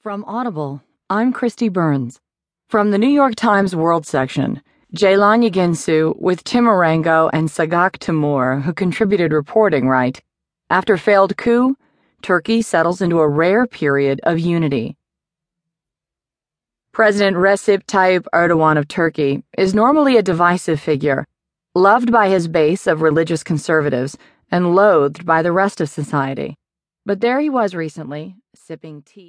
From Audible, I'm Kristi Burns. From the New York Times World section, Ceylan Yeginsu with Tim Arango and Safak Timur, who contributed reporting, Right After failed coup, Turkey settles into a rare period of unity. President Recep Tayyip Erdogan of Turkey is normally a divisive figure, loved by his base of religious conservatives and loathed by the rest of society. But there he was recently, sipping tea.